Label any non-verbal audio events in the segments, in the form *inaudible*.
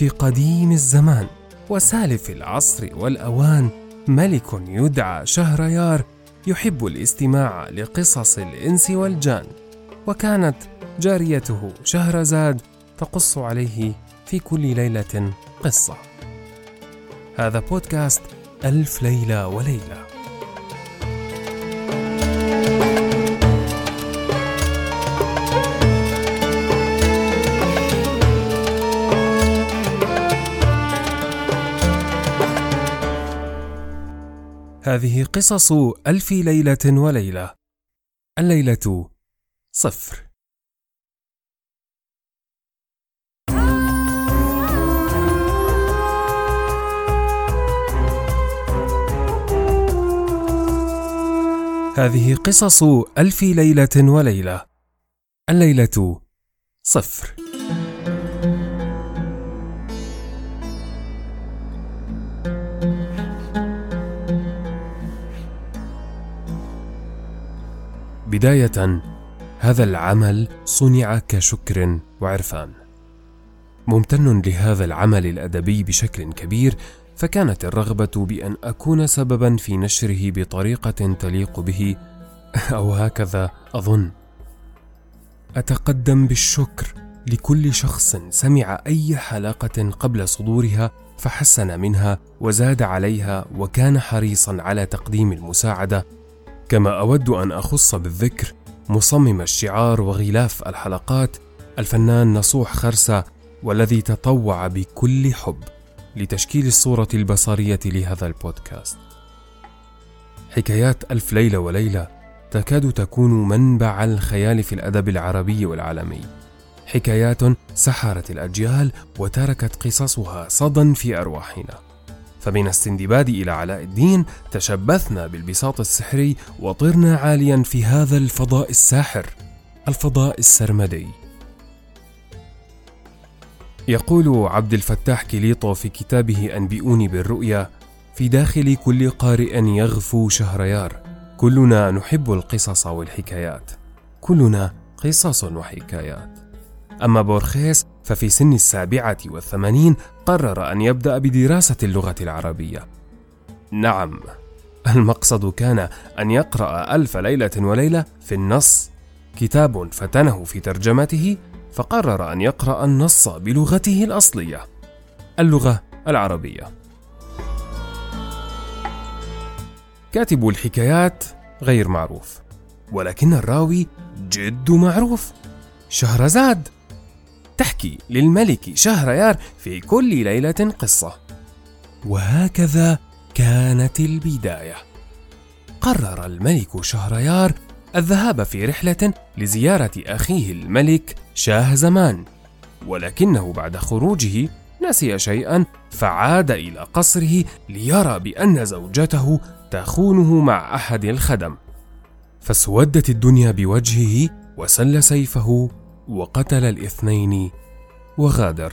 في قديم الزمان وسالف العصر والأوان ملك يدعى شهريار يحب الاستماع لقصص الإنس والجان. وكانت جاريته شهرزاد تقص عليه في كل ليلة قصة. هذا بودكاست ألف ليلة وليلة. هذه قصص ألف ليلة وليلة. الليلة صفر. هذه قصص ألف ليلة وليلة. الليلة صفر. بداية هذا العمل صنع كشكر وعرفان. ممتن لهذا العمل الأدبي بشكل كبير، فكانت الرغبة بأن أكون سببا في نشره بطريقة تليق به، *laughs* أو هكذا أظن. أتقدم بالشكر لكل شخص سمع أي حلقة قبل صدورها فحسن منها وزاد عليها وكان حريصا على تقديم المساعدة كما أود أن أخص بالذكر مصمم الشعار وغلاف الحلقات الفنان نصوح خرسة والذي تطوع بكل حب لتشكيل الصورة البصرية لهذا البودكاست. حكايات ألف ليلة وليلة تكاد تكون منبع الخيال في الأدب العربي والعالمي. حكايات سحرت الأجيال وتركت قصصها صدى في أرواحنا. فمن السندباد إلى علاء الدين تشبثنا بالبساط السحري وطرنا عاليا في هذا الفضاء الساحر الفضاء السرمدي. يقول عبد الفتاح كليطو في كتابه أنبئوني بالرؤيا في داخل كل قارئ يغفو شهريار كلنا نحب القصص والحكايات كلنا قصص وحكايات. أما بورخيس ففي سن السابعة والثمانين قرر أن يبدأ بدراسة اللغة العربية. نعم، المقصد كان أن يقرأ ألف ليلة وليلة في النص، كتاب فتنه في ترجمته، فقرر أن يقرأ النص بلغته الأصلية، اللغة العربية. كاتب الحكايات غير معروف، ولكن الراوي جد معروف، شهرزاد تحكي للملك شهريار في كل ليلة قصة. وهكذا كانت البداية. قرر الملك شهريار الذهاب في رحلة لزيارة أخيه الملك شاه زمان ولكنه بعد خروجه نسي شيئا فعاد إلى قصره ليرى بأن زوجته تخونه مع أحد الخدم. فاسودت الدنيا بوجهه وسل سيفه وقتل الاثنين وغادر.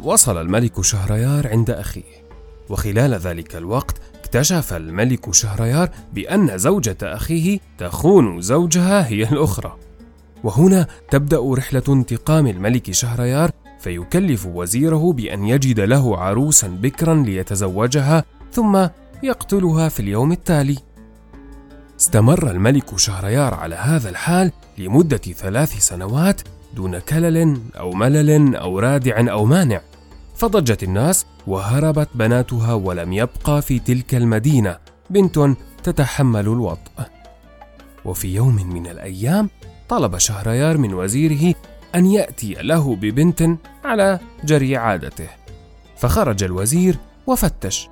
وصل الملك شهريار عند أخيه. وخلال ذلك الوقت اكتشف الملك شهريار بأن زوجة أخيه تخون زوجها هي الأخرى. وهنا تبدأ رحلة انتقام الملك شهريار فيكلف وزيره بأن يجد له عروسا بكرا ليتزوجها ثم يقتلها في اليوم التالي. استمر الملك شهريار على هذا الحال لمدة ثلاث سنوات دون كلل أو ملل أو رادع أو مانع. فضجت الناس وهربت بناتها ولم يبقى في تلك المدينة. بنت تتحمل الوطء. وفي يوم من الأيام طلب شهريار من وزيره أن يأتي له ببنت على جري عادته. فخرج الوزير وفتش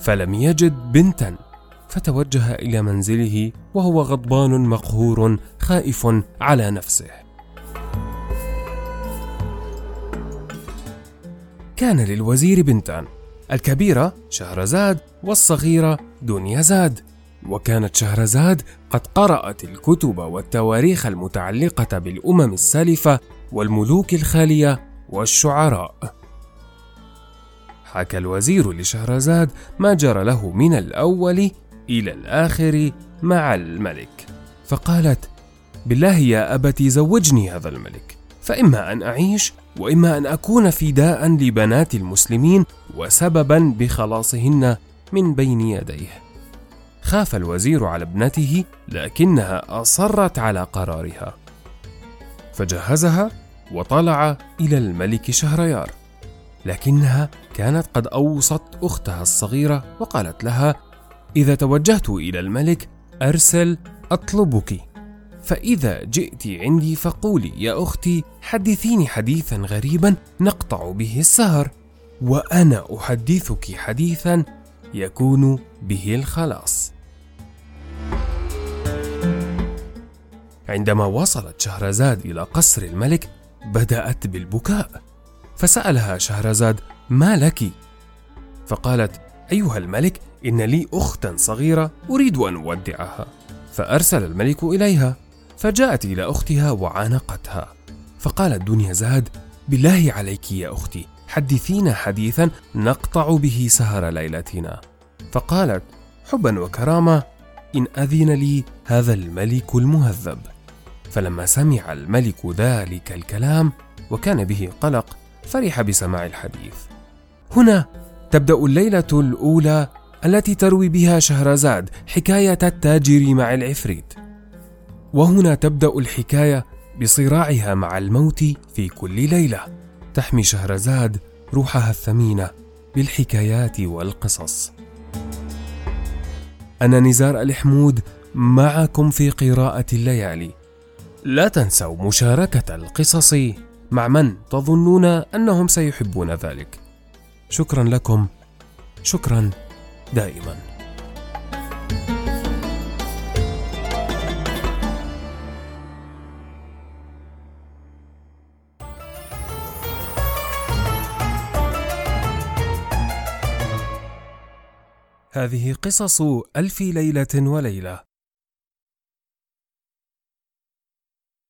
فلم يجد بنتا. فتوجه إلى منزله وهو غضبان مقهور خائف على نفسه. كان للوزير بنتان الكبيرة شهرزاد والصغيره دنيا زاد وكانت شهرزاد قد قرأت الكتب والتواريخ المتعلقة بالأمم السالفة والملوك الخالية والشعراء. حكى الوزير لشهرزاد ما جرى له من الأول إلى الآخر مع الملك. فقالت بالله يا أبت زوجني هذا الملك. فإما أن أعيش وإما أن أكون فداء لبنات المسلمين وسببا بخلاصهن من بين يديه. خاف الوزير على ابنته لكنها أصرت على قرارها. فجهزها وطلع إلى الملك شهريار. لكنها كانت قد أوصت أختها الصغيرة وقالت لها إذا توجهت إلى الملك أرسل أطلبك. فإذا جئت عندي فقولي يا أختي حدثيني حديثا غريبا نقطع به السهر وأنا أحدثك حديثا يكون به الخلاص. عندما وصلت شهرزاد إلى قصر الملك بدأت بالبكاء. فسألها شهرزاد ما لك؟ فقالت أيها الملك إن لي أختا صغيرة أريد أن أودعها. فأرسل الملك إليها فجاءت إلى أختها وعانقتها. فقالت دنيا زاد بالله عليك يا أختي حدثينا حديثا نقطع به سهر ليلتنا. فقالت حبا وكرامة إن أذن لي هذا الملك المهذب. فلما سمع الملك ذلك الكلام وكان به قلق فرح بسماع الحديث. هنا تبدأ الليلة الأولى التي تروي بها شهرزاد حكاية التاجر مع العفريت. وهنا تبدأ الحكاية بصراعها مع الموت في كل ليلة. تحمي شهرزاد روحها الثمينة بالحكايات والقصص. أنا نزار الحمود معكم في قراءة الليالي. لا تنسوا مشاركة القصص مع من تظنون أنهم سيحبون ذلك. شكرا لكم. شكرا. دائما. هذه قصص ألف ليلة وليلة.